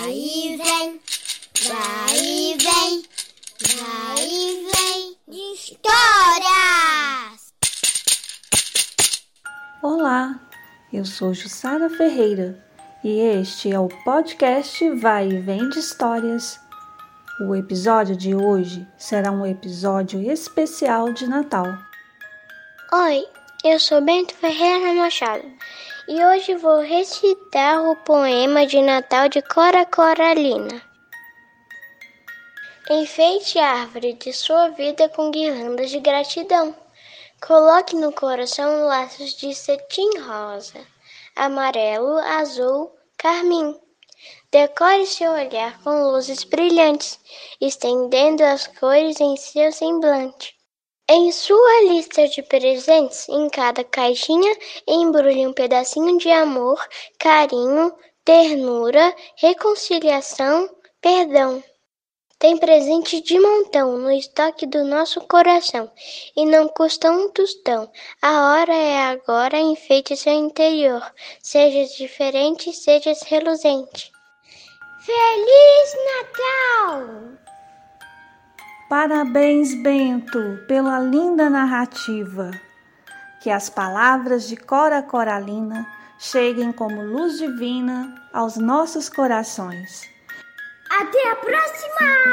Vai e vem, vai e vem, vai e vem de histórias. Olá, eu sou Jussara Ferreira e este é o podcast Vai e Vem de Histórias. O episódio de hoje será um episódio especial de Natal. Oi, eu sou Bento Ferreira Machado e hoje vou recitar o poema de Natal de Cora Coralina. Enfeite a árvore de sua vida com guirlandas de gratidão. Coloque no coração laços de cetim rosa, amarelo, azul, carmim. Decore seu olhar com luzes brilhantes, estendendo as cores em seu semblante. Em sua lista de presentes, em cada caixinha, embrulhe um pedacinho de amor, carinho, ternura, reconciliação, perdão. Tem presente de montão no estoque do nosso coração e não custa um tostão. A hora é agora, enfeite seu interior. Seja diferente, seja reluzente. Feliz Natal! Parabéns, Bento, pela linda narrativa. Que as palavras de Cora Coralina cheguem como luz divina aos nossos corações. Até a próxima!